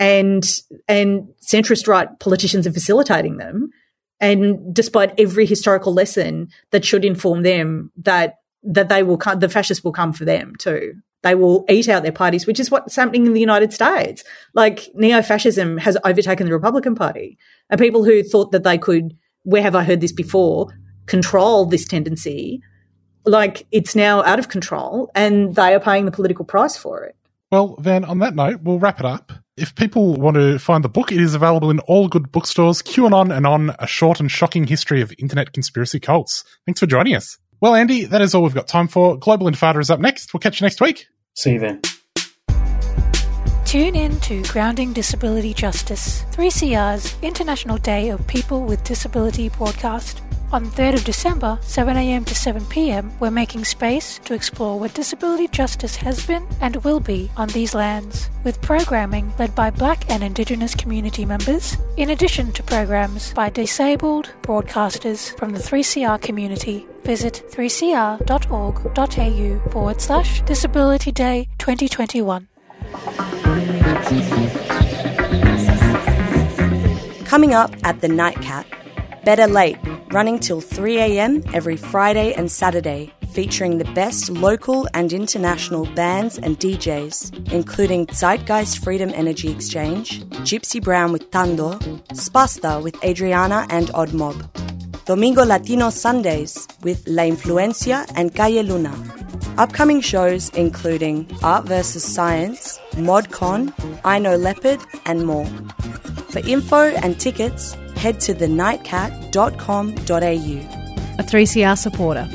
and and centrist right politicians are facilitating them. And despite every historical lesson that should inform them that that they will come the fascists will come for them too. They will eat out their parties which is what's happening in the united states. Like neo-fascism has overtaken the republican party. And people who thought that they could where have i heard this before control this tendency like it's now out of control and they are paying the political price for it. Well, then on that note, we'll wrap it up. If people want to find the book, it is available in all good bookstores. QAnon and on a short and shocking history of internet conspiracy cults. Thanks for joining us. Well, Andy, that is all we've got time for. Global Intifada is up next. We'll catch you next week. See you then. Tune in to Grounding Disability Justice, 3CR's International Day of People with Disability broadcast. On 3rd of December, 7am to 7pm, we're making space to explore what disability justice has been and will be on these lands, with programming led by Black and Indigenous community members, in addition to programs by disabled broadcasters from the 3CR community. Visit 3cr.org.au forward slash Disability Day 2021. Coming up at the Nightcat, Better Late, running till 3am every Friday and Saturday, featuring the best local and international bands and DJs, including Zeitgeist Freedom Energy Exchange, Gypsy Brown with Tando, Spasta with Adriana and Odd Mob, Domingo Latino Sundays with La Influencia and Calle Luna. Upcoming shows including Art vs. Science, ModCon, I Know Leopard, and more. For info and tickets, head to thenightcat.com.au. A 3CR supporter.